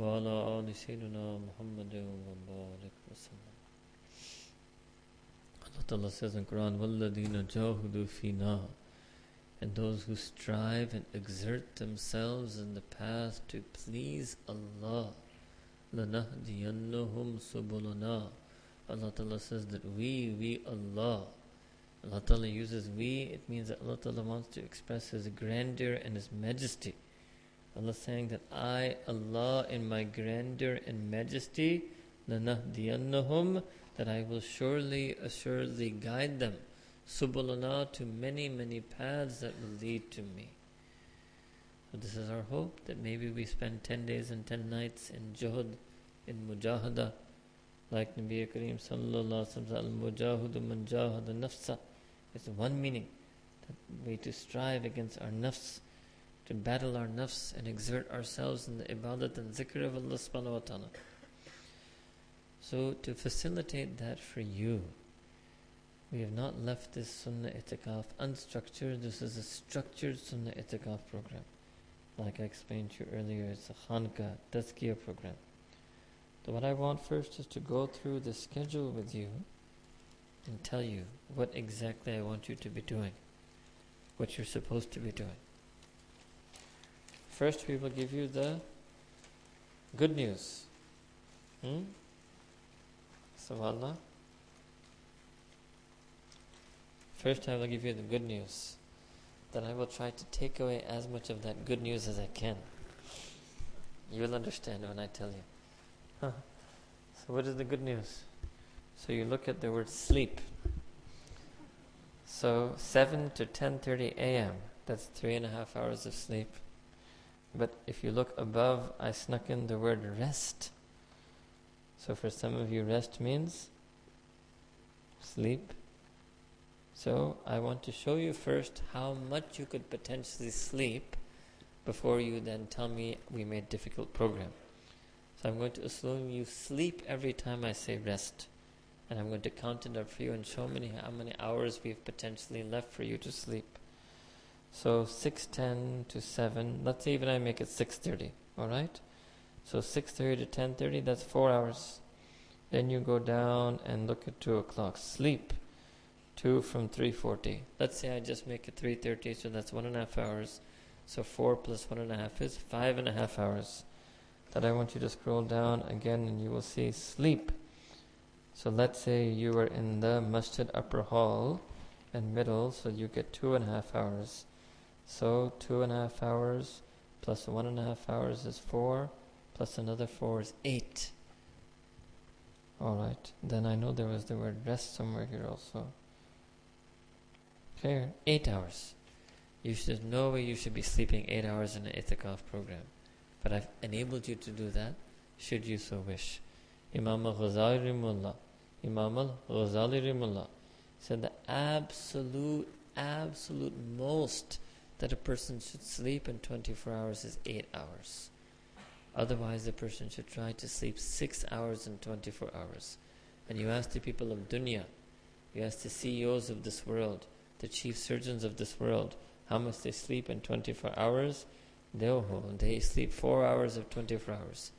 وعلى آل سيدنا محمد وبارك وسلم Allah Ta'ala says in Quran وَالَّذِينَ جَاهُدُوا فِينَا and those who strive and exert themselves in the path to please Allah لَنَهْدِيَنَّهُمْ سُبُلُنَا Allah Ta'ala says that we, we Allah Allah Ta'ala uses we, it means that Allah Ta'ala wants to express His grandeur and His majesty. Allah saying that I, Allah, in my grandeur and majesty, لَنَهْدِيَنَّهُمْ that I will surely, assuredly guide them, subulana, to many, many paths that will lead to me. So this is our hope, that maybe we spend 10 days and 10 nights in juhud, in mujahada, like Nabi Kareem sallallahu alaihi wasallam, al-mujahidu man jahada nafsa. It's one meaning, that way to strive against our nafs, to battle our nafs and exert ourselves in the ibadat and zikr of Allah subhanahu wa ta'ala. So to facilitate that for you, we have not left this sunnah itikaf unstructured. This is a structured sunnah itikaf program. Like I explained to you earlier, it's a khanka, tazkiyah program. So what I want first is to go through the schedule with you and tell you what exactly I want you to be doing, what you're supposed to be doing. First, we will give you the good news. Hmm? Subhanallah. First, I will give you the good news. Then I will try to take away as much of that good news as I can. You will understand when I tell you. Huh. So, what is the good news? So you look at the word sleep. So 7 to 10:30 a.m. That's three and a half hours of sleep. But if you look above, I snuck in the word rest. So for some of you, rest means sleep. So I want to show you first how much you could potentially sleep before you then tell me we made difficult program. So I'm going to assume you sleep every time I say rest. And I'm going to count it up for you and show me how many hours we've potentially left for you to sleep. So 6:10 to 7. Let's say even I make it 6:30. All right. So 6:30 to 10:30. That's four hours. Then you go down and look at two o'clock. Sleep. Two from 3:40. Let's say I just make it 3:30. So that's one and a half hours. So four plus one and a half is five and a half hours. That I want you to scroll down again, and you will see sleep. So let's say you were in the masjid upper hall and middle, so you get two and a half hours. So two and a half hours plus one and a half hours is four, plus another four is eight. Alright, then I know there was the word rest somewhere here also. Okay, eight hours. You should no way you should be sleeping eight hours in an itikaf program. But I've enabled you to do that, should you so wish. Imam al-Ghazali Rimullah, Imam al-Ghazali Rimullah said the absolute, absolute most that a person should sleep in 24 hours is 8 hours. Otherwise, a person should try to sleep 6 hours in 24 hours. And you ask the people of dunya, you ask the CEOs of this world, the chief surgeons of this world, how much they sleep in 24 hours, they'll they sleep 4 hours of 24 hours.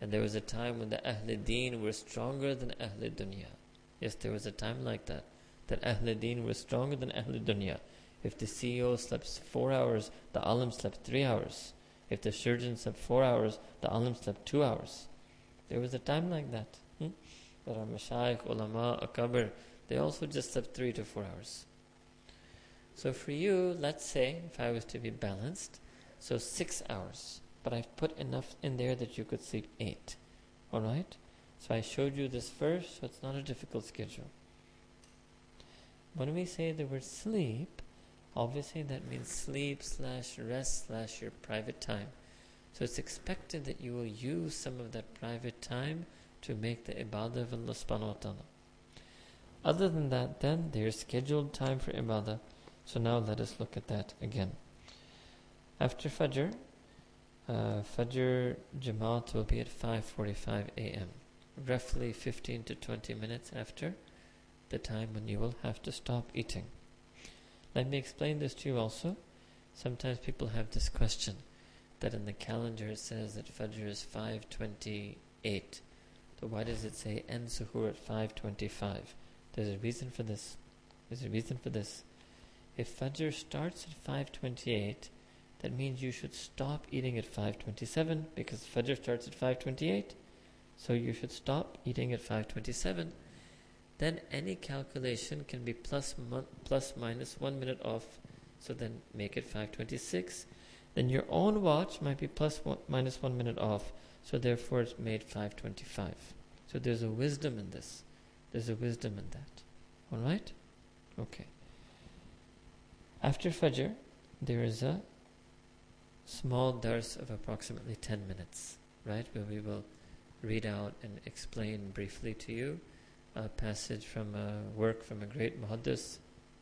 And there was a time when the Ahl Deen were stronger than Ahl Dunya. Yes, there was a time like that. That Ahl Deen were stronger than Ahl Dunya. If the CEO slept four hours, the Alim slept three hours. If the surgeon slept four hours, the Alim slept two hours. There was a time like that. Hmm? But our Mashaykh, Ulama, Akabir, they also just slept three to four hours. So for you, let's say, if I was to be balanced, so six hours but I've put enough in there that you could sleep eight. Alright? So I showed you this first, so it's not a difficult schedule. When we say the word sleep, obviously that means sleep slash rest slash your private time. So it's expected that you will use some of that private time to make the ibadah of Allah subhanahu wa ta'ala. Other than that, then there's scheduled time for ibadah. So now let us look at that again. After Fajr, uh, Fajr Jamaat will be at 5.45 a.m. Roughly 15 to 20 minutes after the time when you will have to stop eating. Let me explain this to you also. Sometimes people have this question. that in the calendar it says that Fajr is 528. So why does it say end suhoor at 525? There's a reason for this. There's a reason for this. If Fajr starts at 528, that means you should stop eating at 527 because Fajr starts at 528. So you should stop eating at 527. Then any calculation can be plus, plus minus one minute off. So then make it 526. Then your own watch might be plus one, minus one minute off. So therefore it's made 525. So there's a wisdom in this. There's a wisdom in that. Alright? Okay. After Fajr, there is a small dars of approximately 10 minutes, right? Where we will read out and explain briefly to you a passage from a work from a great muhaddis.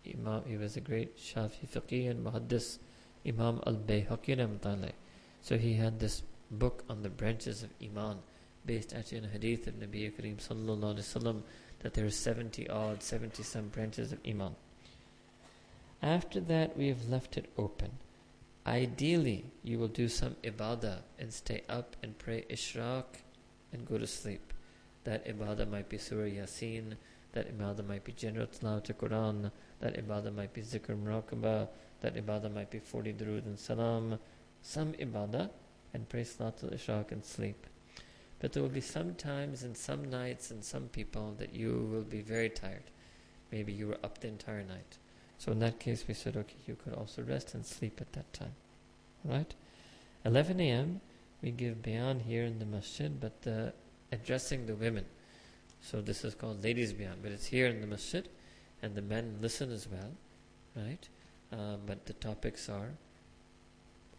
Imam, he was a great Shafi faqih and muhaddis, Imam al-Bayhaqi and So he had this book on the branches of Iman, based actually on hadith of Nabi Kareem sallallahu alaihi wasallam, that there are 70 odd, 70 some branches of Iman. After that, we have left it open. Ideally, you will do some ibadah and stay up and pray ishraq and go to sleep. That ibadah might be Surah Yasin, that ibadah might be general tilawat Quran, that ibadah might be zikr muraqabah, that ibadah might be 40 durood and salam, some ibadah and pray salatul ishraq and sleep. But there will be some times and some nights and some people that you will be very tired. Maybe you were up the entire night. So in that case, we said, okay, you could also rest and sleep at that time. Right? 11 a.m., we give bayan here in the masjid, but uh, addressing the women. So this is called ladies bayan, but it's here in the masjid, and the men listen as well. Right? Uh, but the topics are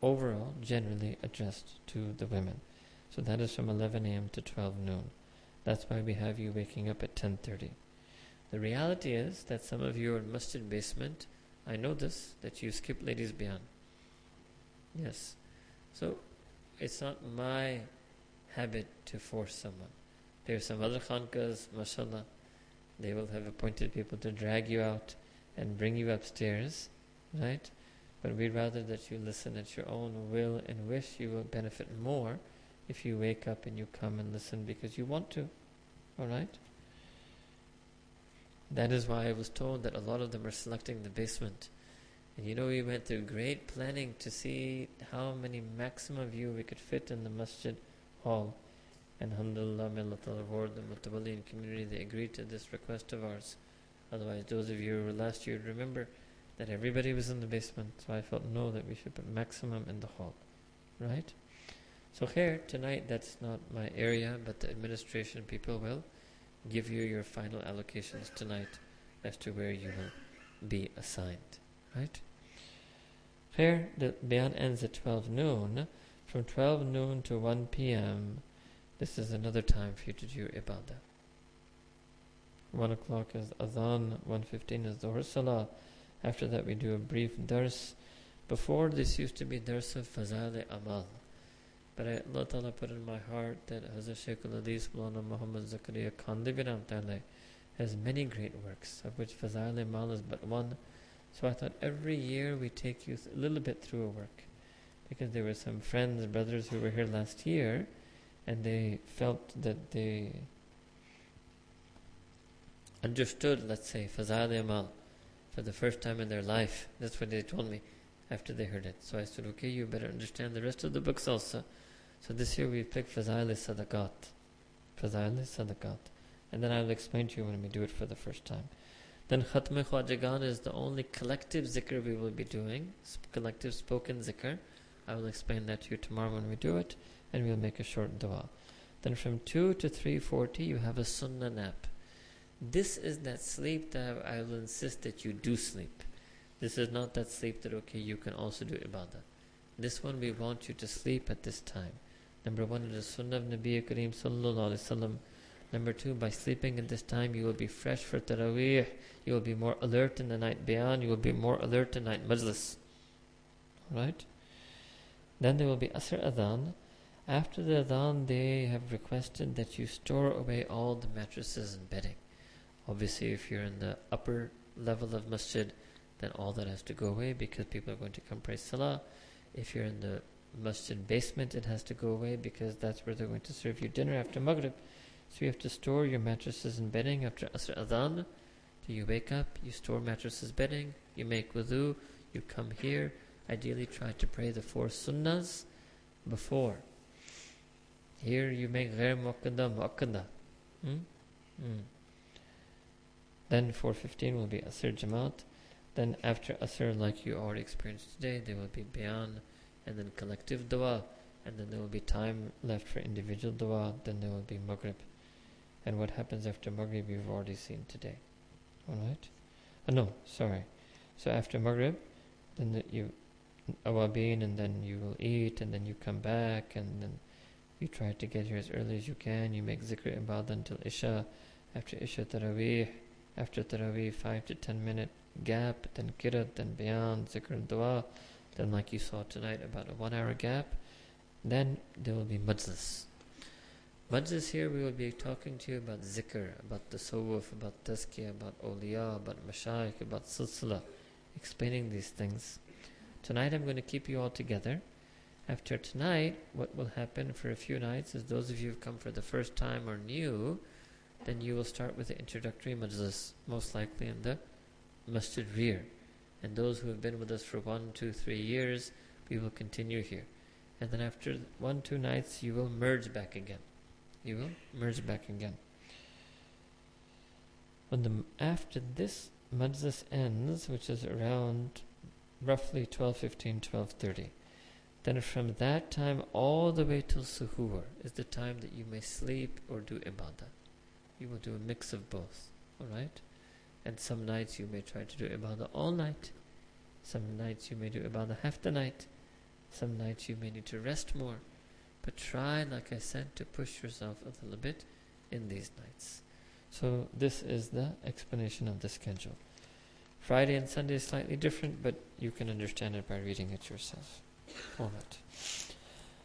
overall generally addressed to the women. So that is from 11 a.m. to 12 noon. That's why we have you waking up at 10:30. The reality is that some of you are in masjid basement. I know this, that you skip ladies bayan. Yes. So it's not my habit to force someone. There are some other khankas, mashallah, they will have appointed people to drag you out and bring you upstairs, right? But we'd rather that you listen at your own will and wish you will benefit more if you wake up and you come and listen because you want to. Alright? That is why I was told that a lot of them are selecting the basement. And you know, we went through great planning to see how many maximum you we could fit in the masjid hall. And alhamdulillah, may Allah reward the Mutawalliin community, they agreed to this request of ours. Otherwise, those of you who were last year remember that everybody was in the basement. So I felt no, that we should put maximum in the hall. Right? So here, tonight, that's not my area, but the administration people will give you your final allocations tonight as to where you will be assigned. Right? Here, the bayan ends at 12 noon. From 12 noon to 1 p.m., this is another time for you to do ibadah. 1 o'clock is adhan, 1.15 is Dhuhr Salah. After that, we do a brief dars. Before, this used to be dars of Fazail Amal. But I, Allah Ta'ala put in my heart that Hazrat Shaykh al-Hadith Muhammad Zakaria Khandiviram has many great works, of which Fazail Amal is but one. So I thought every year we take you a little bit through a work. Because there were some friends, brothers who were here last year, and they felt that they understood, let's say, Fazail Amal for the first time in their life. That's what they told me after they heard it. So I said, okay, you better understand the rest of the books also. So this year we picked Fazail Sadaqat. Fazail Sadaqat. And then I'll explain to you when we do it for the first time. Then Khatm Khwajagan is the only collective zikr we will be doing, collective spoken zikr. I will explain that to you tomorrow when we do it, and we'll make a short dua. Then from 2 to 3.40 you have a sunnah nap. This is that sleep that I will insist that you do sleep. This is not that sleep that, okay, you can also do ibadah. This one we want you to sleep at this time. Number one, it is sunnah of Nabi Kareem sallallahu alayhi wasallam. Number two, by sleeping at this time, you will be fresh for taraweeh. You will be more alert in the night bayan. You will be more alert in night majlis. Right? Then there will be asr adhan. After the adhan, they have requested that you store away all the mattresses and bedding. Obviously, if you're in the upper level of masjid, then all that has to go away because people are going to come pray salah. If you're in the masjid basement, it has to go away because that's where they're going to serve you dinner after Maghrib. So you have to store your mattresses and bedding after Asr Adhan. So you wake up, you store mattresses, bedding, you make wudu, you come here. Ideally, try to pray the four sunnahs before. Here you make ghair muqaddam, muqaddam. Hmm? Hmm. Then 4.15 will be Asr Jamaat. Then after Asr, like you already experienced today, there will be Bayan and then collective dua. And then there will be time left for individual dua. Then there will be Maghrib. And what happens after Maghrib, you've already seen today. Alright? Oh, no, sorry. So after Maghrib, then the, you awabin and then you will eat and then you come back and then you try to get here as early as you can. You make zikr ibadah until Isha. After Isha Taraweeh, after Taraweeh, 5 to 10 minute gap, then Kirat, then Bayan, Zikr and Dua. Then, like you saw tonight, about a one hour gap. Then there will be Majlis. Majlis here, we will be talking to you about Zikr, about the Tasawwuf, about Tazkiyah, about Awliya, about Mashayikh, about Silsila, explaining these things. Tonight I'm going to keep you all together. After tonight, what will happen for a few nights is those of you who've come for the first time or new, then you will start with the introductory majlis, most likely in the masjid rear. And those who have been with us for one, two, three years, we will continue here. And then after one, two nights, you will merge back again. You will merge back again. When the after this majlis ends, which is around roughly 12.15, 12.30, then from that time all the way till suhoor is the time that you may sleep or do ibadah. You will do a mix of both. Alright? And some nights you may try to do ibadah all night. Some nights you may do ibadah half the night. Some nights you may need to rest more. But try, like I said, to push yourself a little bit in these nights. So this is the explanation of the schedule. Friday and Sunday is slightly different, but you can understand it by reading it yourself. All right.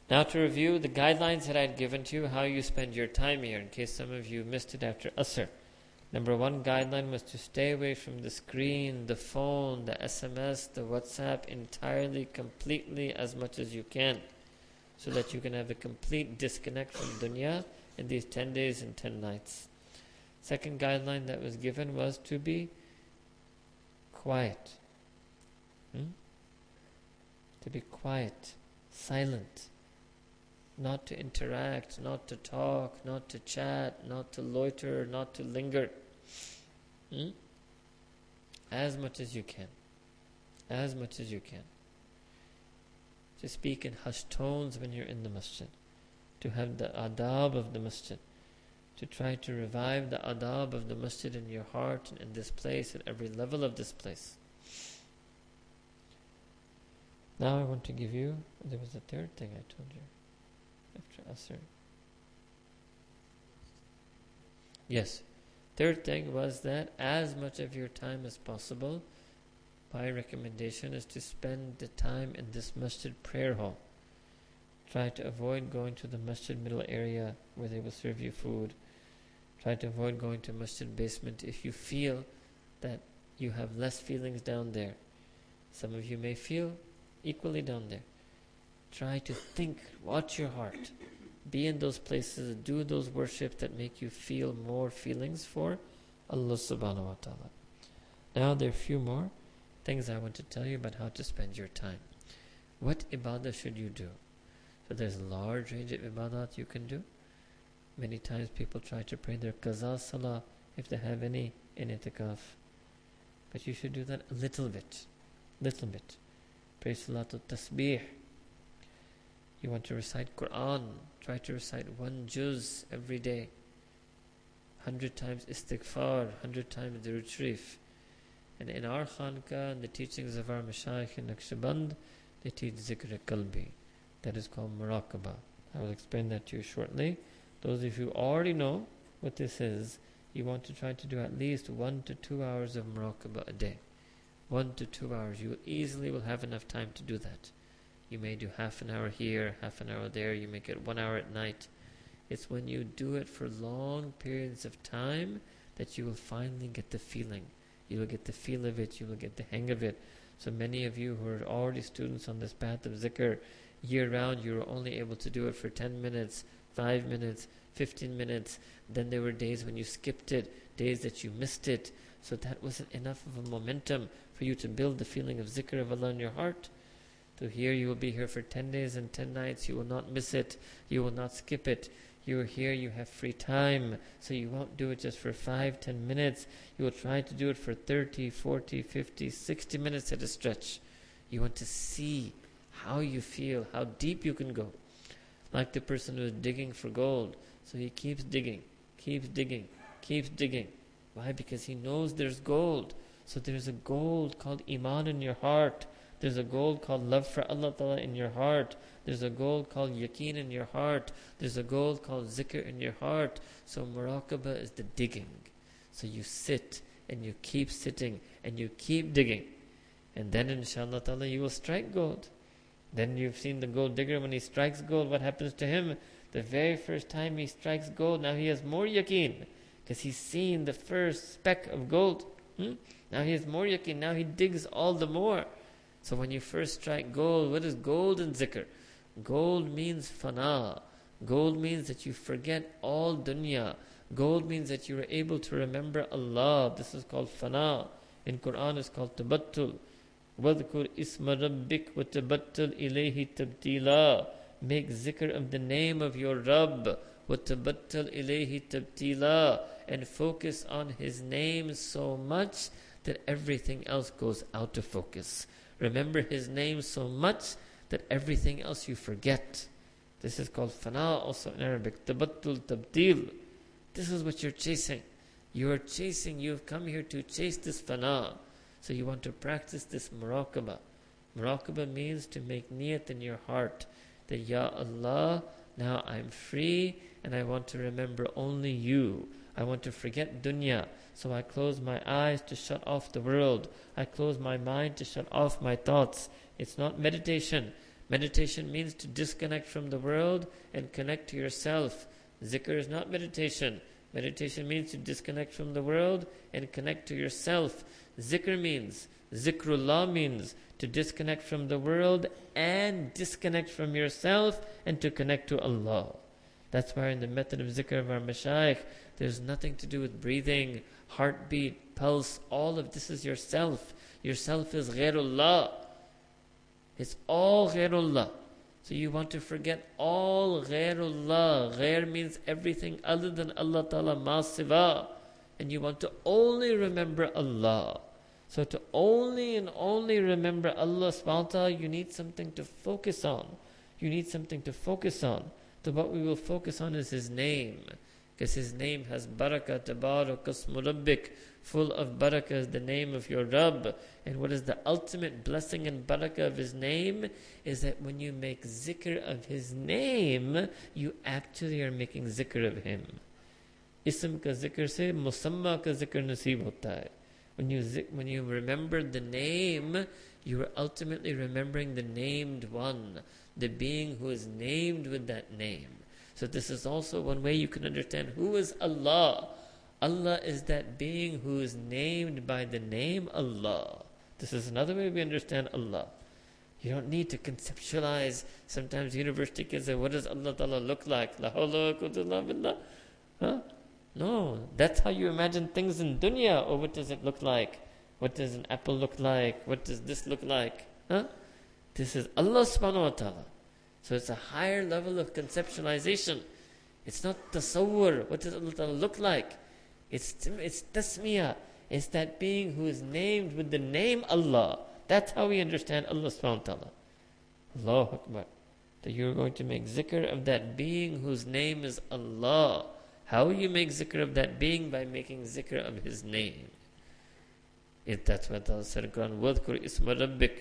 Now to review the guidelines that I had given to you, how you spend your time here, in case some of you missed it after Asr. Number one guideline was to stay away from the screen, the phone, the SMS, the WhatsApp entirely, completely, as much as you can, so that you can have a complete disconnect from dunya in these 10 days and 10 nights. Second guideline that was given was to be quiet. Hmm? To be quiet, silent, not to interact, not to talk, not to chat, not to loiter, not to linger. Hmm? As much as you can. As much as you can. To speak in hushed tones when you're in the masjid. To have the adab of the masjid. To try to revive the adab of the masjid in your heart and in this place, at every level of this place. Now I want to give you, there was a third thing I told you after Asr. Yes. Third thing was that as much of your time as possible, my recommendation is to spend the time in this masjid prayer hall. Try to avoid going to the masjid middle area where they will serve you food. Try to avoid going to masjid basement if you feel that you have less feelings down there. Some of you may feel equally down there. Try to think, watch your heart. Be in those places, do those worships that make you feel more feelings for Allah subhanahu wa ta'ala. Now there are a few more things I want to tell you about how to spend your time. What ibadah should you do? So there's a large range of ibadat you can do. Many times people try to pray their qaza salah if they have any in itikaf. But you should do that a little bit. Little bit. Pray salatul tasbih you want to recite Quran, try to recite one juz every day. Hundred times istighfar, hundred times the Sharif. And in our Khanka and the teachings of our Mashayikh in Naqshband, they teach Zikr Qalbi. That is called Muraqabah. I will explain that to you shortly. Those of you already know what this is, you want to try to do at least one to two hours of Muraqabah a day. One to two hours. You easily will have enough time to do that. You may do half an hour here, half an hour there. You make it one hour at night. It's when you do it for long periods of time that you will finally get the feeling. You will get the feel of it. You will get the hang of it. So many of you who are already students on this path of zikr, Year round, you are only able to do it for 10 minutes, 5 minutes, 15 minutes. Then there were days when you skipped it, days that you missed it. So that wasn't enough of a momentum for you to build the feeling of zikr of Allah in your heart. So here you will be here for 10 days and 10 nights. You will not miss it. You will not skip it. You are here, you have free time. So you won't do it just for 5, 10 minutes. You will try to do it for 30, 40, 50, 60 minutes at a stretch. You want to see how you feel, how deep you can go. Like the person who is digging for gold. So he keeps digging, keeps digging, keeps digging. Why? Because he knows there's gold. So there's a gold called Iman in your heart. There's a gold called love for Allah Ta'ala in your heart. There's a gold called yaqeen in your heart. There's a gold called zikr in your heart. So muraqabah is the digging. So you sit and you keep sitting and you keep digging. And then inshallah ta'ala you will strike gold. Then you've seen the gold digger when he strikes gold, what happens to him? The very first time he strikes gold, now he has more yaqeen. Because he's seen the first speck of gold. Hmm? Now he has more yaqeen. Now he digs all the more. So when you first strike gold, what is gold in zikr? Gold means fana. Gold means that you forget all dunya. Gold means that you are able to remember Allah. This is called fana. In Quran it's called tabattul. وَذْكُرْ إِسْمَ رَبِّكْ وَتَبَتَّلْ إِلَيْهِ تَبْتِيلًا Make zikr of the name of your Rabb. وَتَبَتَّلْ إِلَيْهِ تَبْتِيلًا And focus on His name so much that everything else goes out of focus. Remember His name so much that everything else you forget. This is called fana also in Arabic. Tabattul tabdil. This is what you're chasing. You are chasing, you have come here to chase this fana. So you want to practice this muraqabah. Muraqabah means to make niyat in your heart that Ya Allah, now I'm free and I want to remember only you. I want to forget dunya. So I close my eyes to shut off the world. I close my mind to shut off my thoughts. It's not meditation. Meditation means to disconnect from the world and connect to yourself. Zikr is not meditation. Meditation means to disconnect from the world and connect to yourself. Zikr means, zikrullah means to disconnect from the world and disconnect from yourself and to connect to Allah. That's why in the method of zikr of our mashayikh, there's nothing to do with breathing, heartbeat, pulse, all of this is yourself. Yourself is ghairullah. It's all ghairullah. So you want to forget all ghairullah. Ghair means everything other than Allah Ta'ala, ma siva. And you want to only remember Allah. So to only and only remember Allah subhanahu you need something to focus on. You need something to focus on. So what we will focus on is His name because his name has barakah, tabarak, murabbik, full of barakah is the name of your Rabb. And what is the ultimate blessing and barakah of his name is that when you make zikr of his name, you actually are making zikr of him. Ism ka zikr se musamma ka zikr nasib hota hai. When you, when you remember the name, you are ultimately remembering the named one, the being who is named with that name. So this is also one way you can understand who is Allah. Allah is that being who is named by the name Allah. This is another way we understand Allah. You don't need to conceptualize. Sometimes university kids say, what does Allah Ta'ala look like? La billah. Huh? No, that's how you imagine things in dunya. Or what does it look like? What does an apple look like? What does this look like? Huh? This is Allah subhanahu wa ta'ala. So it's a higher level of conceptualization. It's not tasawwur. What does Allah look like? It's, it's tasmiyah. It's that being who is named with the name Allah. That's how we understand Allah subhanahu wa ta'ala. Allahu Akbar. That you're going to make zikr of that being whose name is Allah. How you make zikr of that being? By making zikr of his name. If that's what Allah said in Quran, وَذْكُرْ إِسْمَ رَبِّكَ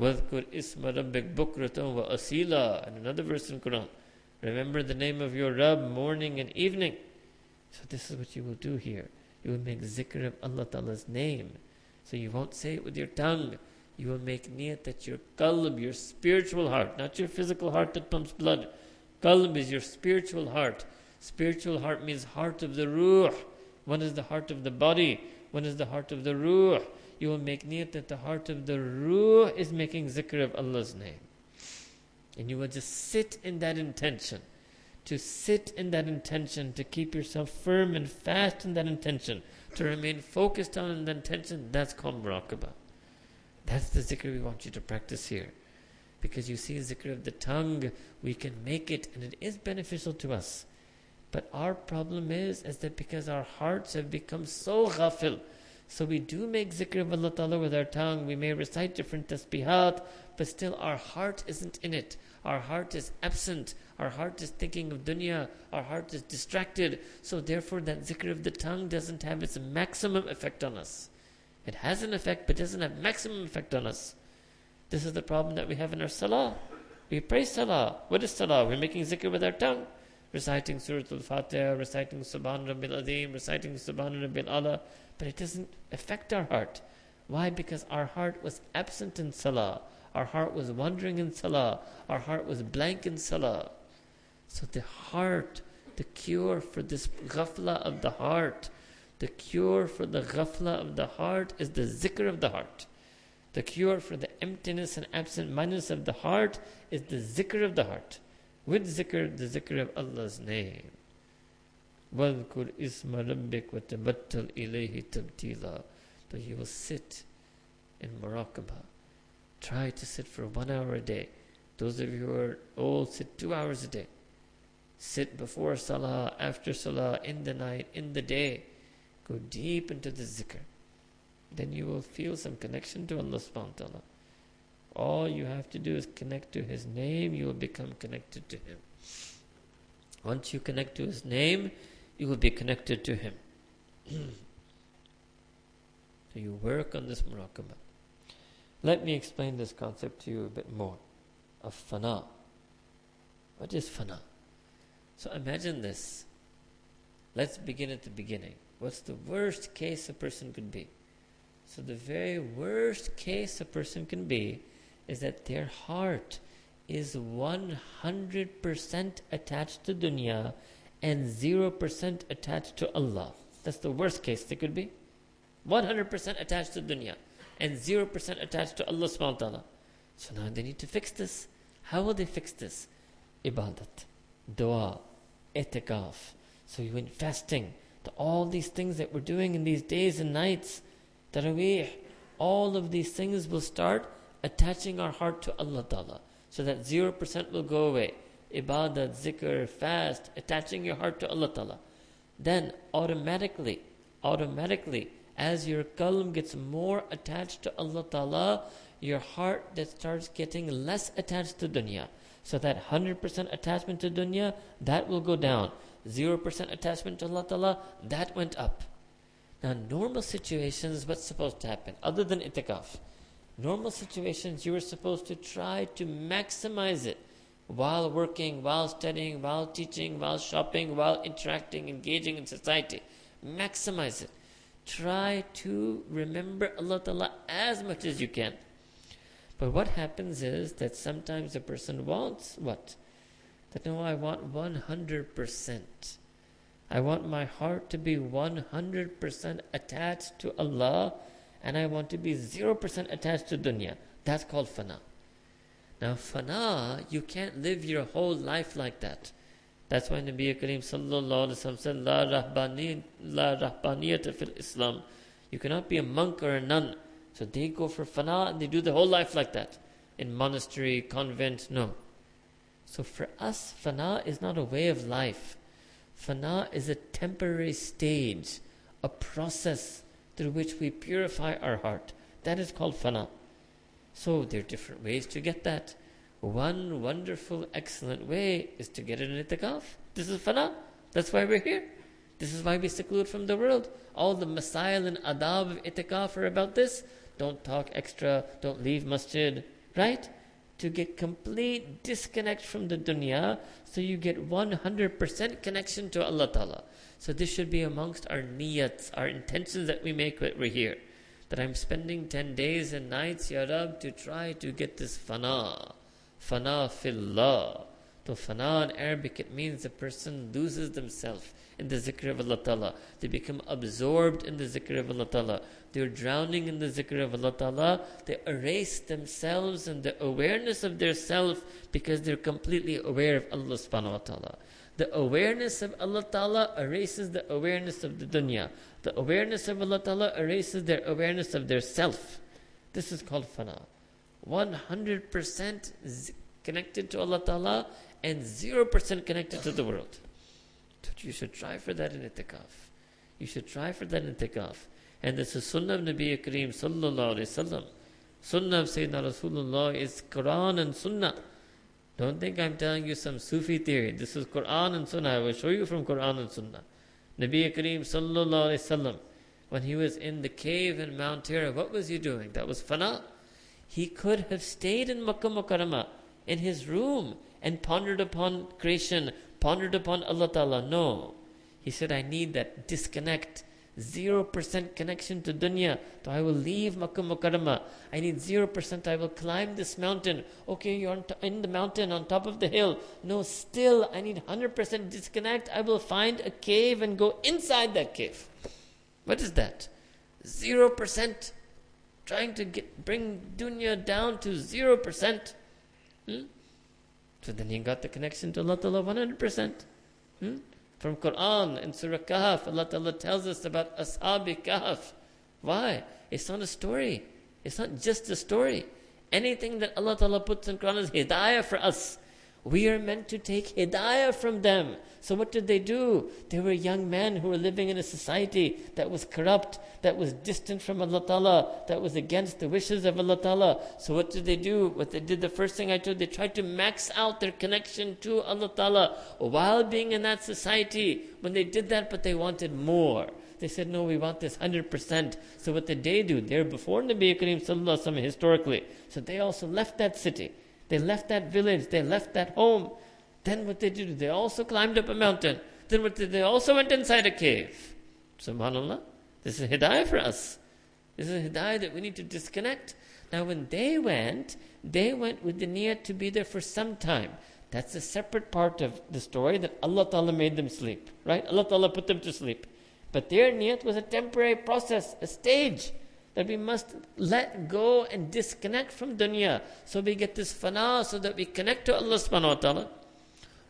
وَذْكُرْ إِسْمَ رَبِّكَ بُكْرَةً وَأَصِيلًا And another verse in Quran. Remember the name of your Rabb morning and evening. So this is what you will do here. You will make zikr of Allah Ta'ala's name. So you won't say it with your tongue. You will make niyat that your qalb, your spiritual heart, not your physical heart that pumps blood. Qalb is your spiritual heart. Spiritual heart means heart of the ruh. One is the heart of the body. One is the heart of the ruh you will make niyat that the heart of the ruh is making zikr of Allah's name. And you will just sit in that intention. To sit in that intention, to keep yourself firm and fast in that intention, to remain focused on that intention, that's called muraqabah. That's the zikr we want you to practice here. Because you see, zikr of the tongue, we can make it and it is beneficial to us. But our problem is, is that because our hearts have become so ghafil, so we do make zikr of Allah Ta'ala with our tongue, we may recite different tasbihat, but still our heart isn't in it. Our heart is absent. Our heart is thinking of dunya. Our heart is distracted. So therefore that zikr of the tongue doesn't have its maximum effect on us. It has an effect, but doesn't have maximum effect on us. This is the problem that we have in our salah. We pray salah. What is salah? We're making zikr with our tongue. Reciting Surah Al-Fatiha, reciting Subhan Rabbil Azim, reciting Subhan Rabbil A'la. But it doesn't affect our heart. Why? Because our heart was absent in salah. Our heart was wandering in salah. Our heart was blank in salah. So the heart, the cure for this ghafla of the heart, the cure for the ghafla of the heart is the zikr of the heart. The cure for the emptiness and absent-mindedness of the heart is the zikr of the heart With zikr, the zikr of Allah's name. وَاذْكُرْ إِسْمَ رَبِّكَ وَتَبَتَّلْ إِلَيْهِ تَبْتِيلًا So you will sit in muraqabah. Try to sit for one hour a day. Those of you who are old, sit two hours a day. Sit before salah, after salah, in the night, in the day. Go deep into the zikr. Then you will feel some connection to Allah subhanahu wa ta'ala. All you have to do is connect to His name, you will become connected to Him. Once you connect to His name, you will be connected to Him. so you work on this muraqabah. Let me explain this concept to you a bit more of fana. What is fana? So imagine this. Let's begin at the beginning. What's the worst case a person could be? So, the very worst case a person can be is that their heart is 100% attached to dunya and 0% attached to Allah. That's the worst case they could be. 100% attached to dunya and 0% attached to Allah subhanahu wa ta'ala. So now they need to fix this. How will they fix this? Ibadat, dua, itikaf. So you went fasting, to all these things that we're doing in these days and nights, taraweeh, all of these things will start attaching our heart to Allah Ta'ala. So that 0% will go away. Ibadat, zikr, fast, attaching your heart to Allah Ta'ala. Then automatically, automatically, as your qalb gets more attached to Allah Ta'ala, your heart that starts getting less attached to dunya. So that 100% attachment to dunya, that will go down. 0% attachment to Allah Ta'ala, that went up. Now, normal situations, what's supposed to happen? Other than itikaf. Normal situations, you are supposed to try to maximize it while working, while studying, while teaching, while shopping, while interacting, engaging in society. Maximize it. Try to remember Allah Ta'ala as much as you can. But what happens is that sometimes a person wants what? That no, I want 100%. I want my heart to be 100% attached to Allah and I want to be 0% attached to dunya. That's called fana. Now, fana, you can't live your whole life like that. That's why Nabi Kareem sallallahu alaihi wasallam said, "La rahbani, la rahbaniyata fil Islam." You cannot be a monk or a nun. So they go for fana and they do the whole life like that, in monastery, convent. No. So for us, fana is not a way of life. Fana is a temporary stage, a process through which we purify our heart. That is called fana. So there are different ways to get that. One wonderful, excellent way is to get it in itikaf. This is fana. That's why we're here. This is why we seclude from the world. All the masail and adab of itikaf are about this. Don't talk extra. Don't leave masjid. Right? To get complete disconnect from the dunya so you get 100% connection to Allah Ta'ala. So this should be amongst our niyats, our intentions that we make when we're here. That I'm spending 10 days and nights, Ya Rab, to try to get this fana fana fillah, So fana in Arabic, it means a person loses themselves in the zikr of Allah Ta'ala. They become absorbed in the zikr of Allah Ta'ala. They're drowning in the zikr of Allah Ta'ala. They erase themselves and the awareness of their self because they're completely aware of Allah subhanahu wa ta'ala. The awareness of Allah Ta'ala erases the awareness of the dunya. The awareness of Allah Ta'ala erases their awareness of their self. This is called fana. 100% connected to Allah Ta'ala and 0% connected to the world. You should try for that in itikaf. You should try for that in itikaf. And this is Sunnah of Nabi Kareem Sallallahu Alaihi Wasallam. Sunnah of Sayyidina Rasulullah is Quran and Sunnah. Don't think I'm telling you some Sufi theory. This is Quran and Sunnah. I will show you from Quran and Sunnah. Nabi Kareem Sallallahu Alaihi Wasallam, when he was in the cave in Mount Hira, what was he doing? That was fana. He could have stayed in Makkah Mukarramah in his room and pondered upon creation, pondered upon Allah Ta'ala. No. He said, I need that disconnect. 0% connection to dunya. So I will leave Makkah. I need 0%. I will climb this mountain. Okay, you're t- in the mountain on top of the hill. No, still, I need 100% disconnect. I will find a cave and go inside that cave. What is that? 0%. Trying to get bring dunya down to 0%. Hmm? So then he got the connection to Allah Ta'ala 100%. Hmm? From Quran in Surah Kahf, Allah Ta'ala tells us about Ashabi Kahf. Why? It's not a story. It's not just a story. Anything that Allah Ta'ala puts in Quran is hidayah for us. We are meant to take hidayah from them. So what did they do? They were young men who were living in a society that was corrupt, that was distant from Allah Ta'ala, that was against the wishes of Allah Ta'ala. So what did they do? What they did, the first thing I told, they tried to max out their connection to Allah Ta'ala while being in that society. When they did that, but they wanted more. They said, no, we want this 100%. So what did they do? They're before Nabi Kareem Sallallahu Alaihi Wasallam historically. So they also left that city. They left that village, they left that home. Then what did they do? They also climbed up a mountain. Then what did they also went inside a cave? Subhanallah. This is hidayah for us. This is hidayah that we need to disconnect. Now when they went, they went with the niyat to be there for some time. That's a separate part of the story that Allah Ta'ala made them sleep. Right? Allah Ta'ala put them to sleep. But their niyat was a temporary process, a stage that we must let go and disconnect from dunya. So we get this fana so that we connect to Allah subhanahu wa ta'ala.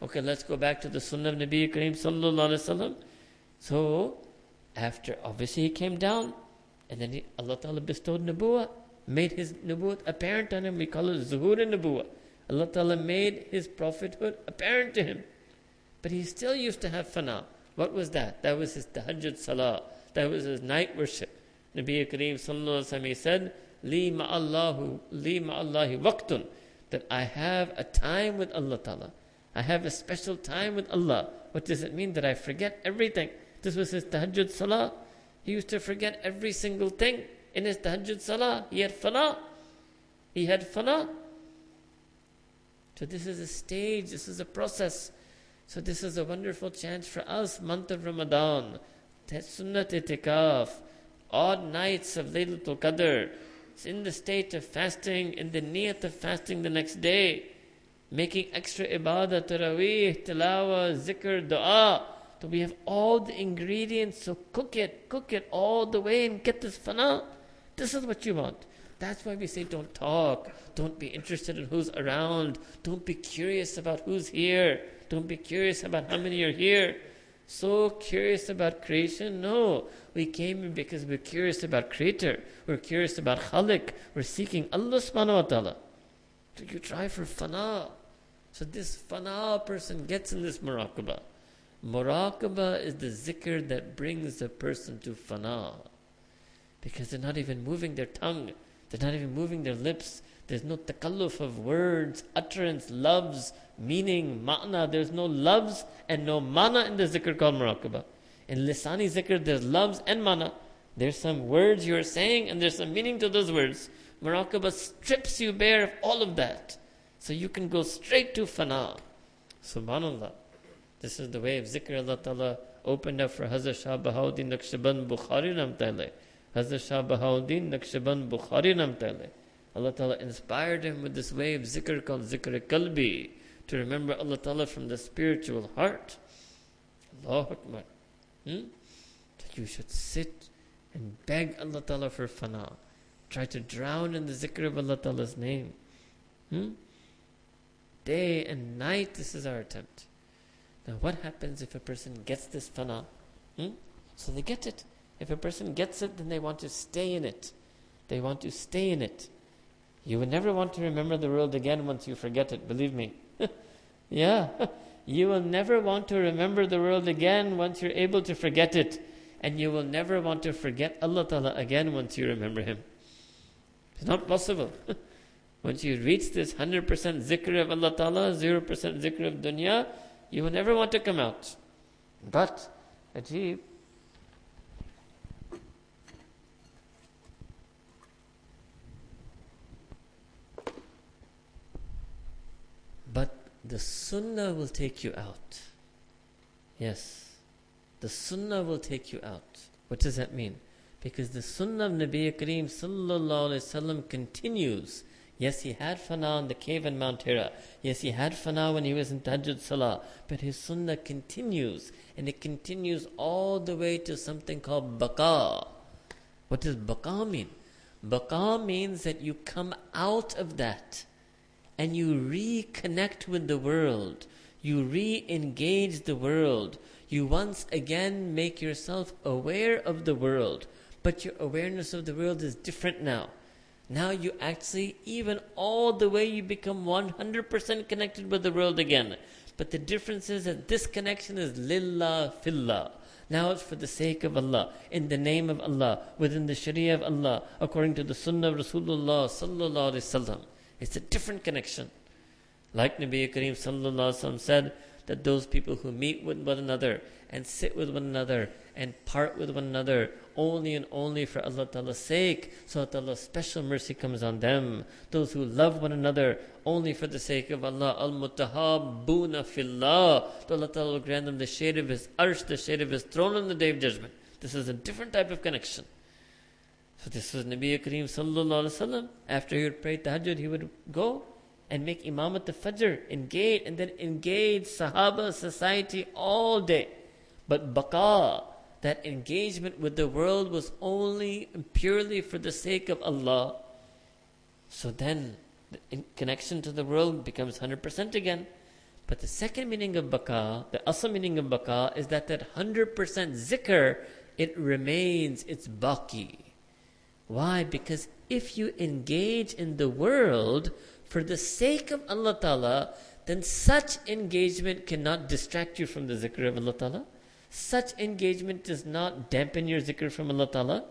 Okay, let's go back to the sunnah of Nabi Kareem sallallahu alayhi wasallam. So, after, obviously he came down, and then he, Allah ta'ala bestowed nubuwa, made his nubuwwat apparent on him. We call it zuhur and nubuwa. Allah ta'ala made his prophethood apparent to him. But he still used to have fana. What was that? That was his tahajjud salah. That was his night worship. Nabi Kareem sallallahu wasallam said, "Li ma'allahu, li ma'allahi waqtun." That I have a time with Allah Ta'ala. I have a special time with Allah. What does it mean? That I forget everything. This was his tahajjud salah. He used to forget every single thing in his tahajjud salah. He had fana. He had fana. So this is a stage, this is a process. So this is a wonderful chance for us, month of Ramadan. Sunnat itikaf odd nights of Laylatul Qadr, in the state of fasting, in the niyat of fasting the next day, making extra ibadah, tarawih, tilawah, zikr, dua. So we have all the ingredients, so cook it, cook it all the way and get this fana. This is what you want. That's why we say don't talk, don't be interested in who's around, don't be curious about who's here, don't be curious about how many are here. So curious about creation? No. We came because we're curious about Creator. We're curious about Khalik. We're seeking Allah subhanahu wa ta'ala. So you try for fana. So this fana person gets in this muraqabah. Muraqabah is the zikr that brings a person to fana. Because they're not even moving their tongue. They're not even moving their lips. There's no takalluf of words, utterance, lafz, meaning, ma'na. There's no lafz and no mana in the zikr called muraqabah. In lisani zikr, there's lafz and mana. There's some words you're saying and there's some meaning to those words. Muraqabah strips you bare of all of that. So you can go straight to fana. Subhanallah. This is the way of zikr Allah Ta'ala opened up for Hazrat Shah Bahauddin Naqshband Bukhari Namtale. Hazrat Shah Bahauddin Naqshband Bukhari Namtale. Allah Ta'ala inspired him with this way of zikr called zikr kalbi to remember Allah Ta'ala from the spiritual heart. Allahu Akbar. Hmm? That you should sit and beg Allah Ta'ala for fana. Try to drown in the zikr of Allah Ta'ala's name. Hmm? Day and night, this is our attempt. Now, what happens if a person gets this fana? Hmm? So they get it. If a person gets it, then they want to stay in it. They want to stay in it. You will never want to remember the world again once you forget it, believe me. yeah. You will never want to remember the world again once you're able to forget it. And you will never want to forget Allah Ta'ala again once you remember Him. It's not possible. once you reach this 100% zikr of Allah Ta'ala, 0% zikr of dunya, you will never want to come out. But, Ajib, But the sunnah will take you out. Yes. The sunnah will take you out. What does that mean? Because the sunnah of Nabi Kareem sallallahu wasallam continues. Yes, he had fana in the cave in Mount Hira. Yes, he had fana when he was in Tahajjud Salah. But his sunnah continues. And it continues all the way to something called baqa. What does baqa mean? Baqa means that you come out of that and you reconnect with the world. You re engage the world. You once again make yourself aware of the world. But your awareness of the world is different now. Now you actually, even all the way, you become 100% connected with the world again. But the difference is that this connection is lillah fillah. Now it's for the sake of Allah, in the name of Allah, within the Sharia of Allah, according to the Sunnah of Rasulullah sallallahu alaihi wasallam. It's a different connection. Like Nabi Kareem sallallahu said, that those people who meet with one another and sit with one another and part with one another only and only for Allah Ta'ala's sake, so that Allah's special mercy comes on them. Those who love one another only for the sake of Allah, al mutahabbuna fillah, Allah Ta'ala will grant them the shade of His arsh, the shade of His throne on the day of judgment. This is a different type of connection. So this was Nabi Kareem sallallahu alaihi wasallam. After he would pray tahajjud, he would go and make imam at the fajr, engage, and then engage Sahaba society all day. But baqa, that engagement with the world was only purely for the sake of Allah. So then, the connection to the world becomes 100% again. But the second meaning of baqa, the asl meaning of baqa, is that that 100% zikr, it remains, it's baki. Why? Because if you engage in the world for the sake of Allah Ta'ala, then such engagement cannot distract you from the zikr of Allah Ta'ala. Such engagement does not dampen your zikr from Allah Ta'ala.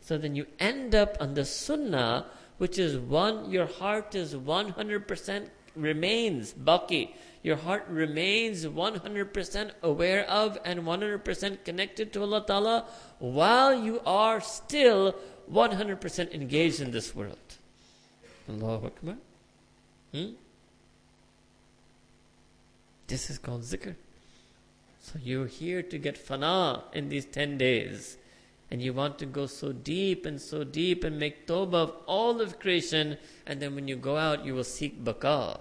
So then you end up on the sunnah, which is one, your heart is 100% remains baki. Your heart remains 100% aware of and 100% connected to Allah Ta'ala while you are still 100% engaged in this world. Allahu Akbar. Hmm? This is called zikr. So you're here to get fana in these 10 days. And you want to go so deep and so deep and make tawbah of all of creation. And then when you go out, you will seek baqa.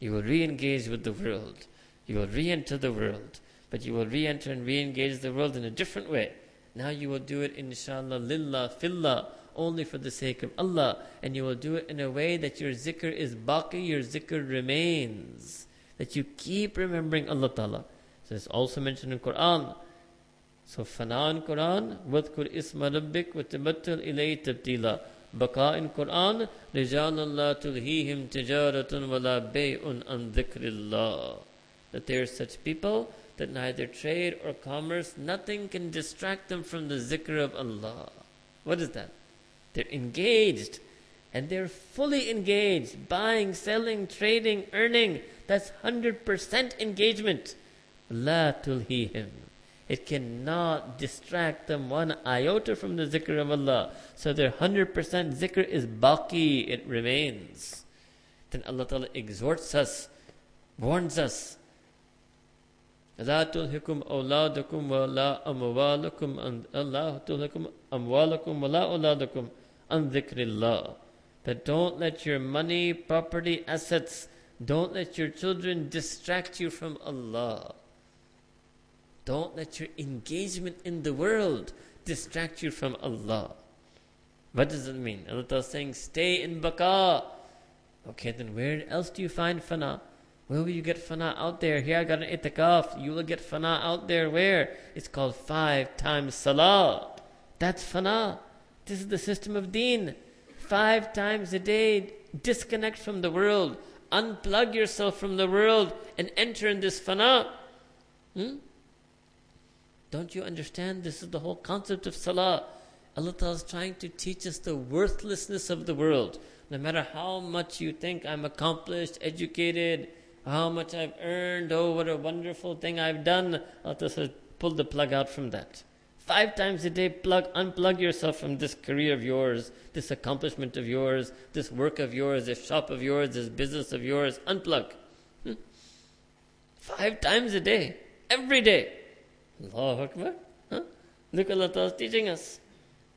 You will re engage with the world. You will re enter the world. But you will re enter and re engage the world in a different way. Now you will do it inshallah lillah fillah only for the sake of Allah and you will do it in a way that your zikr is baqi, your zikr remains. That you keep remembering Allah Ta'ala. So it's also mentioned in Quran. So fana in Quran, wadkur isma rabbik wa tabattal ilay tabtila. Baqa in Quran, rijalan la tulhihim tijaratun wa la bay'un an dhikrillah. That there are such people that neither trade or commerce, nothing can distract them from the zikr of Allah. What is that? They're engaged and they're fully engaged, buying, selling, trading, earning. That's 100% engagement. La tulhihim. It cannot distract them one iota from the zikr of Allah. So their 100% zikr is baki, it remains. Then Allah Ta'ala exhorts us, warns us, لا تلهكم أولادكم ولا أموالكم عن الله تلهكم أموالكم ولا أولادكم عن ذكر الله that don't let your money, property, assets Don't let your children distract you from Allah. Don't let your engagement in the world distract you from Allah. What does it mean? Allah is saying, stay in baqa. Okay, then where else do you find fana? Where will you get fana out there? Here I got an itikaf. You will get fana out there. Where? It's called five times salah. That's fana. This is the system of deen. Five times a day, disconnect from the world. Unplug yourself from the world and enter in this fana. Hmm? Don't you understand? This is the whole concept of salah. Allah is trying to teach us the worthlessness of the world. No matter how much you think I'm accomplished, educated, how much I've earned, oh, what a wonderful thing I've done, Allah says, pull the plug out from that. Five times a day, plug, unplug yourself from this career of yours, this accomplishment of yours, this work of yours, this shop of yours, this business of yours. Unplug. Hmm? Five times a day, every day. Allahu Akbar. Huh? Look, Allah is teaching us.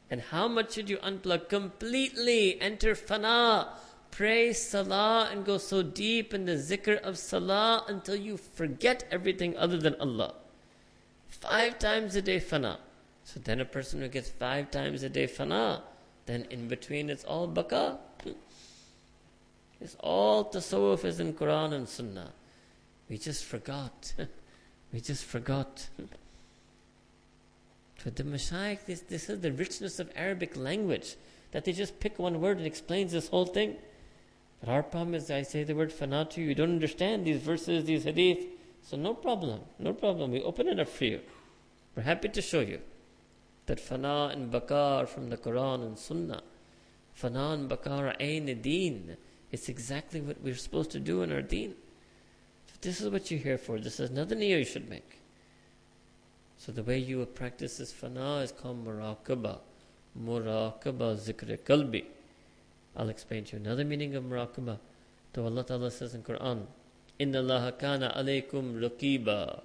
And how much should you unplug? Completely enter fana. Pray salah and go so deep in the zikr of salah until you forget everything other than Allah. Five times a day fana. So then a person who gets five times a day fana, then in between it's all baqa. It's all tasawwuf is in Quran and Sunnah. We just forgot. we just forgot. For the Mashaykh, this, this is the richness of Arabic language, that they just pick one word and explains this whole thing. But our problem is, I say the word fana to you, you don't understand these verses, these hadith. So no problem, no problem. We open it up for you. We're happy to show you that fana and baqa are from the Quran and Sunnah. Fana and baqa are ain deen. It's exactly what we're supposed to do in our deen. So this is what you're here for. This is another niyyah you should make. So the way you will practice this fana is called muraqabah. Muraqabah zikr kalbi. I'll explain to you another meaning of muraqabah. So Allah Ta'ala says in Quran, Inna Allah kana alaykum raqiba.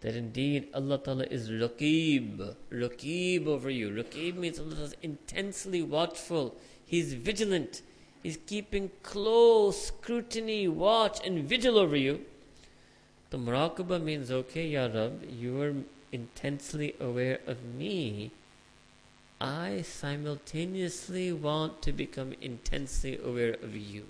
That indeed Allah Ta'ala is raqib. Raqib over you. Raqib means Allah is intensely watchful. He's vigilant. He's keeping close scrutiny, watch and vigil over you. The muraqabah means, okay, Ya Rab, you are intensely aware of me, I simultaneously want to become intensely aware of you.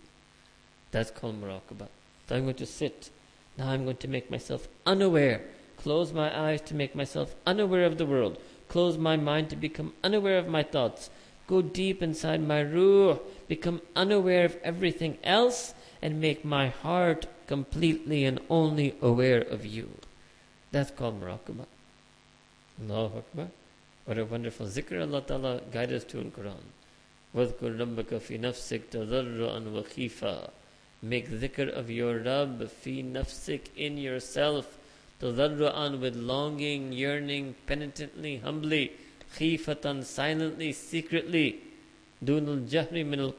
That's called muraqabah. So I'm going to sit. Now I'm going to make myself unaware. Close my eyes to make myself unaware of the world. Close my mind to become unaware of my thoughts. Go deep inside my ruh. Become unaware of everything else and make my heart completely and only aware of you. That's called muraqabah. Allahu Akbar. What a wonderful zikr Allah Ta'ala guide us to in Quran. وَذْكُرْ رَبَّكَ فِي نَفْسِكَ تَضَرُّعًا وَخِيفًا Make zikr of your Rabb fi nafsik in yourself tadarru'an with longing, yearning, penitently, humbly, khifatan, silently, secretly, dunal jahri min al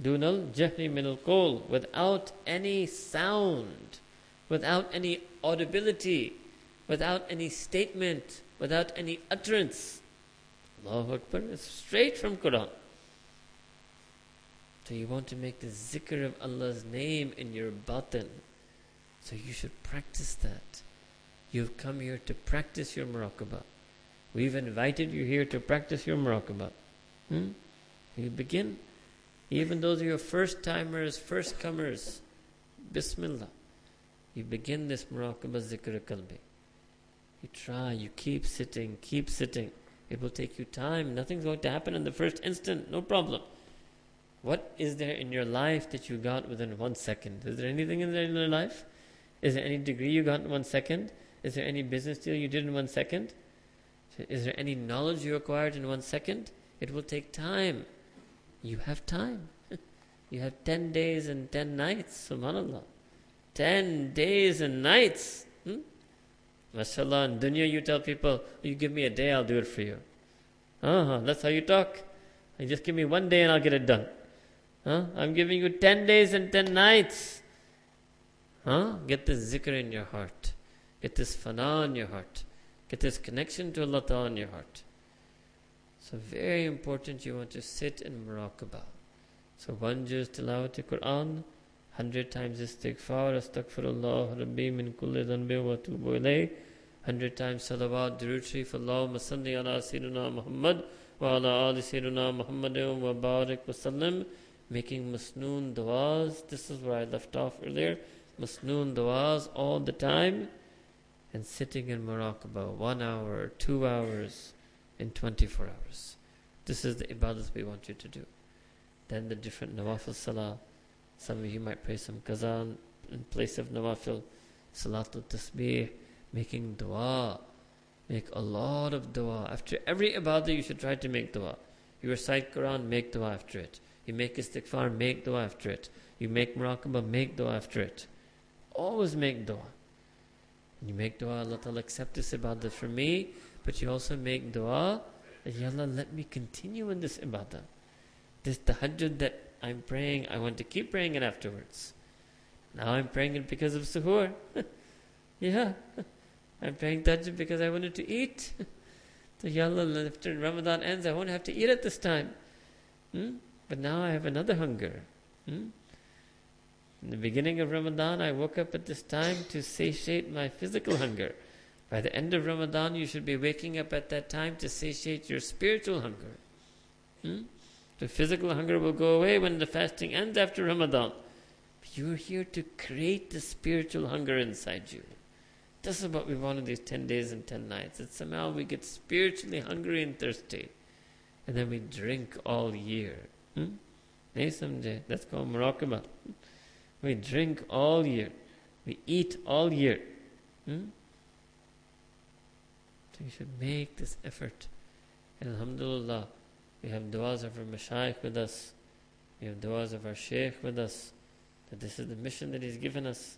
dunal jahri min al without any sound, without any audibility, without any statement, without any utterance. Allahu Akbar is straight from Quran. So you want to make the zikr of Allah's name in your batin. So you should practice that. You've come here to practice your muraqabah. We've invited you here to practice your muraqabah. Hmm? You begin. Even those are your first timers, first comers. Bismillah. You begin this muraqabah zikr kalbi. You try, you keep sitting, keep sitting. It will take you time. Nothing's going to happen in the first instant, no problem. What is there in your life that you got within one second? Is there anything in there in your life? Is there any degree you got in one second? Is there any business deal you did in one second? Is there any knowledge you acquired in one second? It will take time. You have time. you have 10 days and 10 nights, subhanAllah. 10 days and nights. MashaAllah, in dunya you tell people, you give me a day, I'll do it for you. Uh-huh, that's how you talk. You just give me one day and I'll get it done. Huh? I'm giving you 10 days and 10 nights. Huh? Get this zikr in your heart. Get this fana in your heart. Get this connection to Allah Ta'ala in your heart. So very important you want to sit in muraqabah. So one juz tilawat Quran, hundred times istighfar, astaghfirullah, rabbi min kulli dhanbi wa tubu ilayh, hundred times salawat, durood sharif, Allahumma salli ala Sayyidina Muhammad wa ala ali Sayyidina Muhammad wa barik wa sallam, making masnoon du'as. This is where I left off earlier. Masnoon du'as all the time and sitting in muraqabah one hour, two hours, in 24 hours. This is the ibadah we want you to do. Then the different nawafil salah. Some of you might pray some qazan in place of nawafil, salatul tasbih, making dua. Make a lot of dua. After every ibadah, you should try to make dua. You recite Quran, make dua after it. You make istighfar, make dua after it. You make muraqabah, make dua after it. Always make dua. You make dua, Allah Ta'ala accept this ibadah from me, but you also make dua that, Ya Allah, let me continue in this ibadah. This tahajjud that I'm praying, I want to keep praying it afterwards. Now I'm praying it because of suhoor. yeah. I'm praying tahajjud because I wanted to eat. so Ya Allah, after Ramadan ends, I won't have to eat at this time. Hmm? But now I have another hunger. Hmm? In the beginning of Ramadan, I woke up at this time to satiate my physical hunger. By the end of Ramadan, you should be waking up at that time to satiate your spiritual hunger. Hmm? The physical hunger will go away when the fasting ends after Ramadan. But you're here to create the spiritual hunger inside you. This is what we want in these 10 days and 10 nights. That somehow we get spiritually hungry and thirsty. And then we drink all year. Hmm? That's called muraqabah. We drink all year. We eat all year. Hmm? So you should make this effort. And Alhamdulillah, we have du'as of our mashayikh with us. We have du'as of our shaykh with us. That this is the mission that he's given us.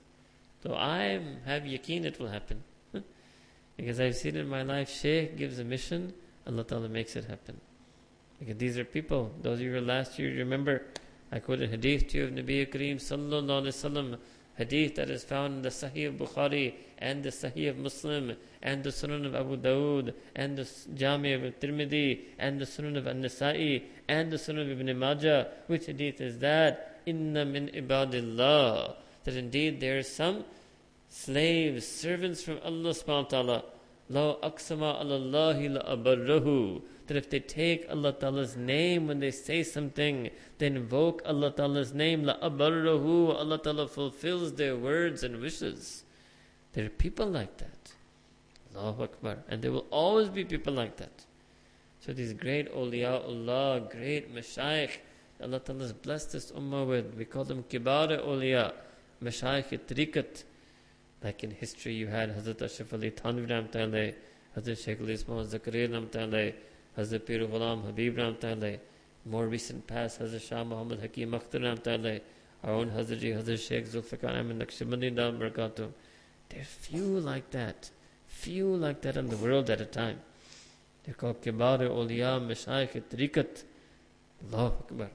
So I have yaqeen it will happen. because I've seen in my life, shaykh gives a mission, Allah Ta'ala makes it happen. Because these are people, those of you who were last year, remember I quoted hadith to you of Nabi Kareem sallallahu alaihi wasallam, hadith that is found in the Sahih of Bukhari and the Sahih of Muslim and the Sunan of Abu Dawud and the Jami of Tirmidhi and the Sunan of An-Nasa'i and the Sunan of Ibn Majah. Which hadith is that? Inna min ibadillah. That indeed there are some slaves, servants from Allah subhanahu wa ta'ala. La aqsama alallahi la abarrahu that if they take Allah Ta'ala's name when they say something, they invoke Allah Ta'ala's name, La abarrahu, Allah Ta'ala fulfills their words and wishes. There are people like that. Allahu Akbar. And there will always be people like that. So these great awliyaullah, great mashayikh, Allah Ta'ala has blessed this ummah with, we call them kibar awliya, mashayikh tariqat. Like in history you had Hazrat Ashraf Ali Thanvi Hazrat Shaykh al-Ismail Zakaria Hazrat Pir Ghulam Habib Ramtallah, more recent past Hazrat Shah Muhammad Hakim Akhtar Ramtallah, our own Hazrat Ji Hazrat Sheikh Zulfikar Ahmed Naqshbandi Dam Barakatum. There's few like that, few like that in the world at a time. They're called Kibar Awliya Mashayikh Tariqat. Allahu Akbar.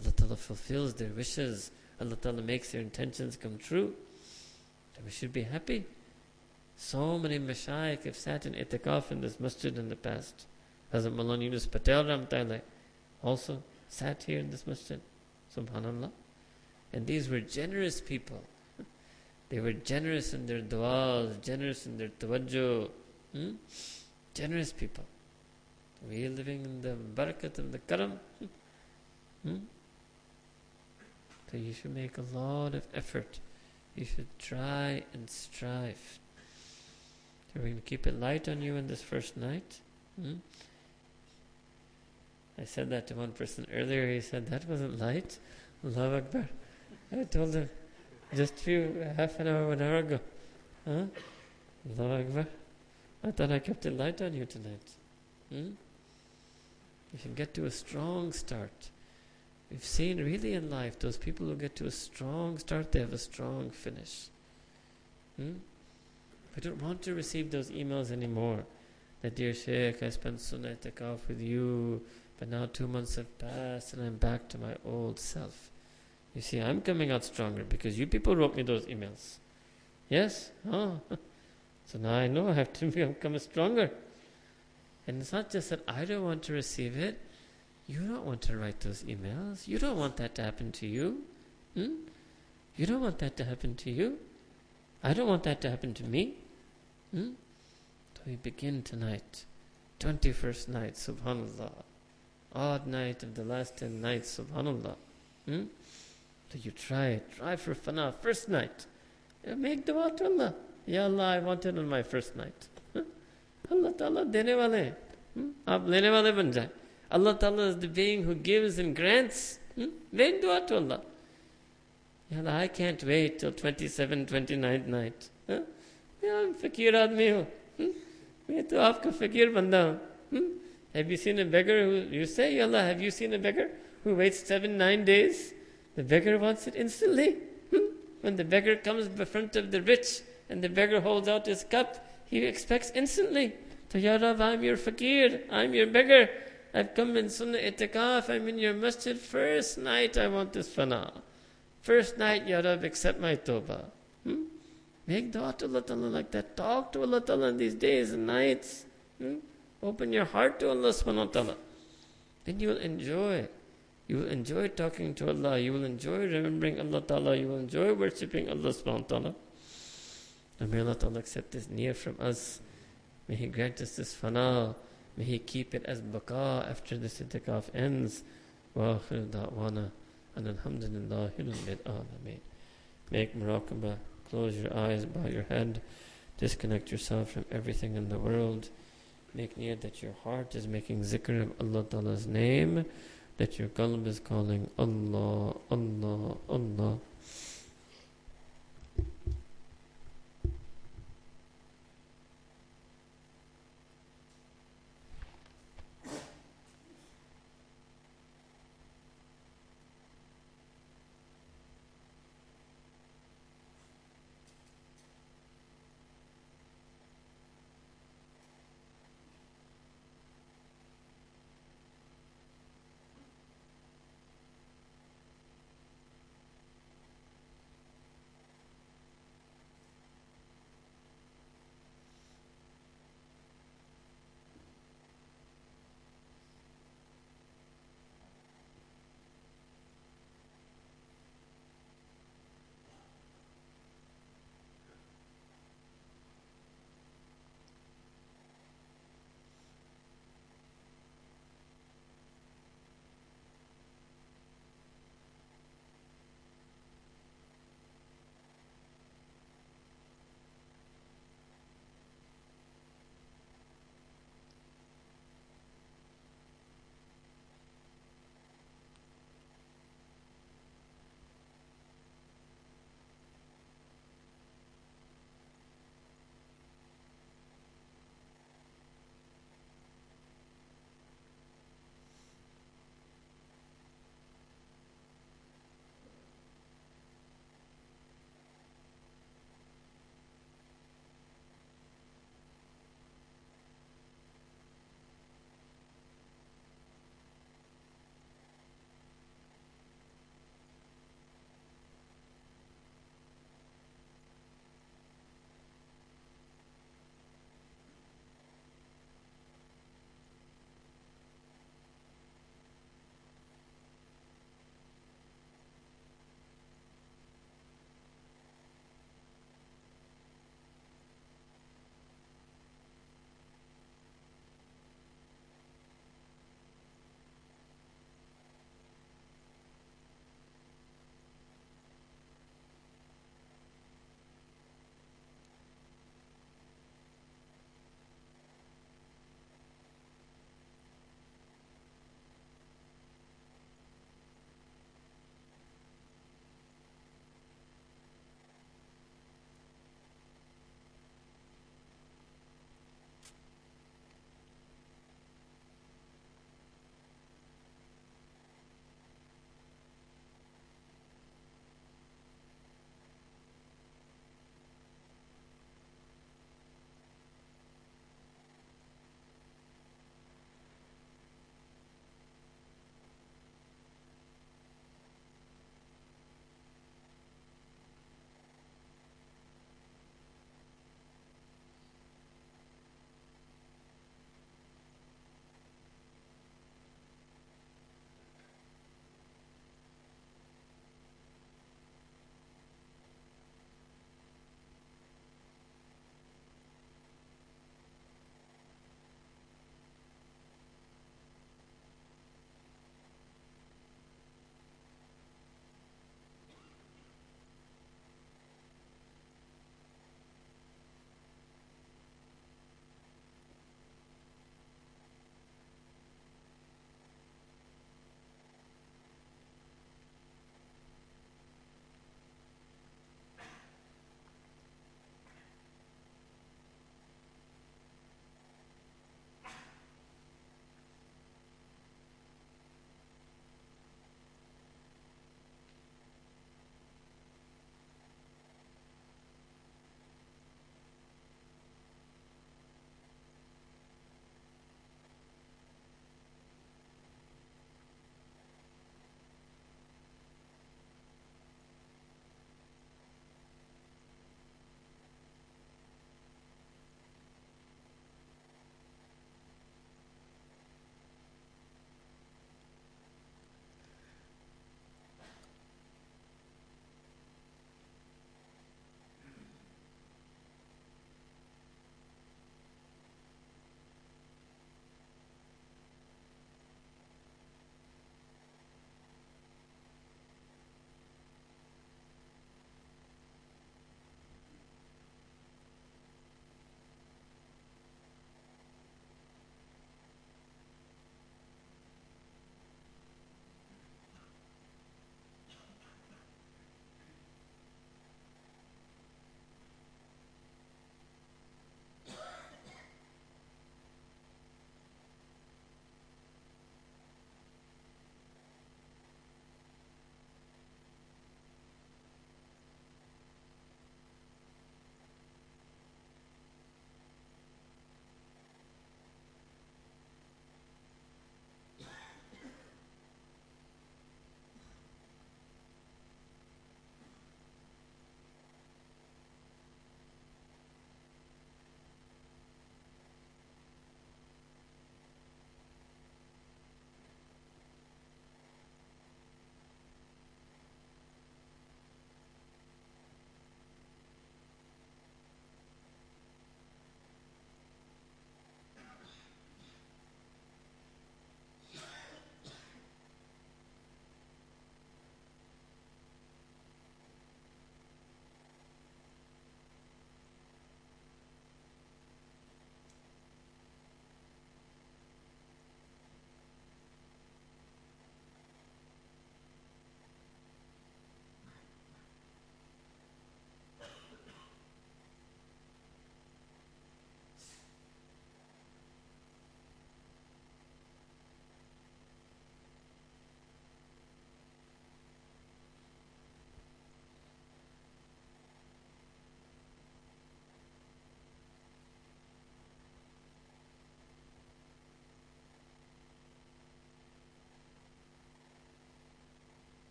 Allah Ta'ala fulfills their wishes. Allah Ta'ala makes their intentions come true. So we should be happy. So many mashayikh have sat in itikaf in this masjid in the past. Hazrat Maulana Yunus Patel Ramtai also sat here in this masjid. Subhanallah. And these were generous people. They were generous in their du'as, generous in their tawajjuh. Hmm? Generous people. We are living in the barakat of the karam. Hmm? So you should make a lot of effort. You should try and strive. So we're going to keep it light on you in this first night. Hmm? I said that to one person earlier. He said, That wasn't light. Allahu Akbar. I told him just a few, half an hour, one hour ago. Huh? Allahu Akbar. I thought I kept it light on you tonight. Hmm? You should get to a strong start. We've seen really in life, those people who get to a strong start, they have a strong finish. Hmm? We don't want to receive those emails anymore. That, dear Sheikh, I spent sunnah itikaf with you. But now two months have passed and I'm back to my old self. You see, I'm coming out stronger because you people wrote me those emails. Yes? Oh. So now I know I have to become stronger. And it's not just that I don't want to receive it. You don't want to write those emails. You don't want that to happen to you. Hmm? You don't want that to happen to you. I don't want that to happen to me. Hmm? So we begin tonight, 21st night, subhanAllah Odd night of the last 10 nights, subhanAllah. Hmm? So you try it. Try for fana. First night. Make dua to Allah. Ya Allah, I want it on my first night. Allah Ta'ala dene wale. आप लेने वाले बन जाए Allah Ta'ala is the being who gives and grants. Make dua to Allah. Yeah, I can't wait till 27, 29th night. Huh? Yeah, I'm fakir आदमी हूँ. मैं तो आपका fakir बंदा हूँ. have you seen a beggar who, you say, Ya Allah, have you seen a beggar who waits seven, nine days? The beggar wants it instantly. When the beggar comes in front of the rich and the beggar holds out his cup, he expects instantly. So, Ya Rab, I'm your fakir, I'm your beggar. I've come in Sunnah itikaf, I'm in your masjid. First night I want this fana. First night, Ya Rab, accept my tawbah. Hmm? Make dua to Allah like that. Talk to Allah in these days and nights. Hmm? Open your heart to Allah subhanahu wa ta'ala. Then you will enjoy. You will enjoy talking to Allah. You will enjoy remembering Allah Ta'ala. You will enjoy worshipping Allah subhanahu wa ta'ala. And may Allah Ta'ala accept this near from us. May He grant us this fana. May He keep it as baqa after this itikaf ends. Wa akhir da'wana. And alhamdulillah rabbil alameen. Make muraqabah. Close your eyes, bow your head. Disconnect yourself from everything in the world. Make niyyah that your heart is making zikr of Allah Ta'ala's name, that your qalb is calling Allah, Allah, Allah.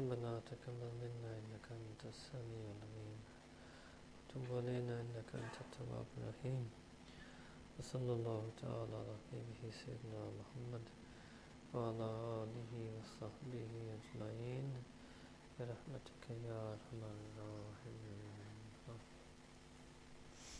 ربنا تقبل منا إنك أنت السميع العليم وتب علينا إنك أنت التواب الرحيم. وصلى الله تعالى على حبيبه سيدنا محمد وعلى آله وصحبه أجمعين برحمتك يا أرحم الراحمين.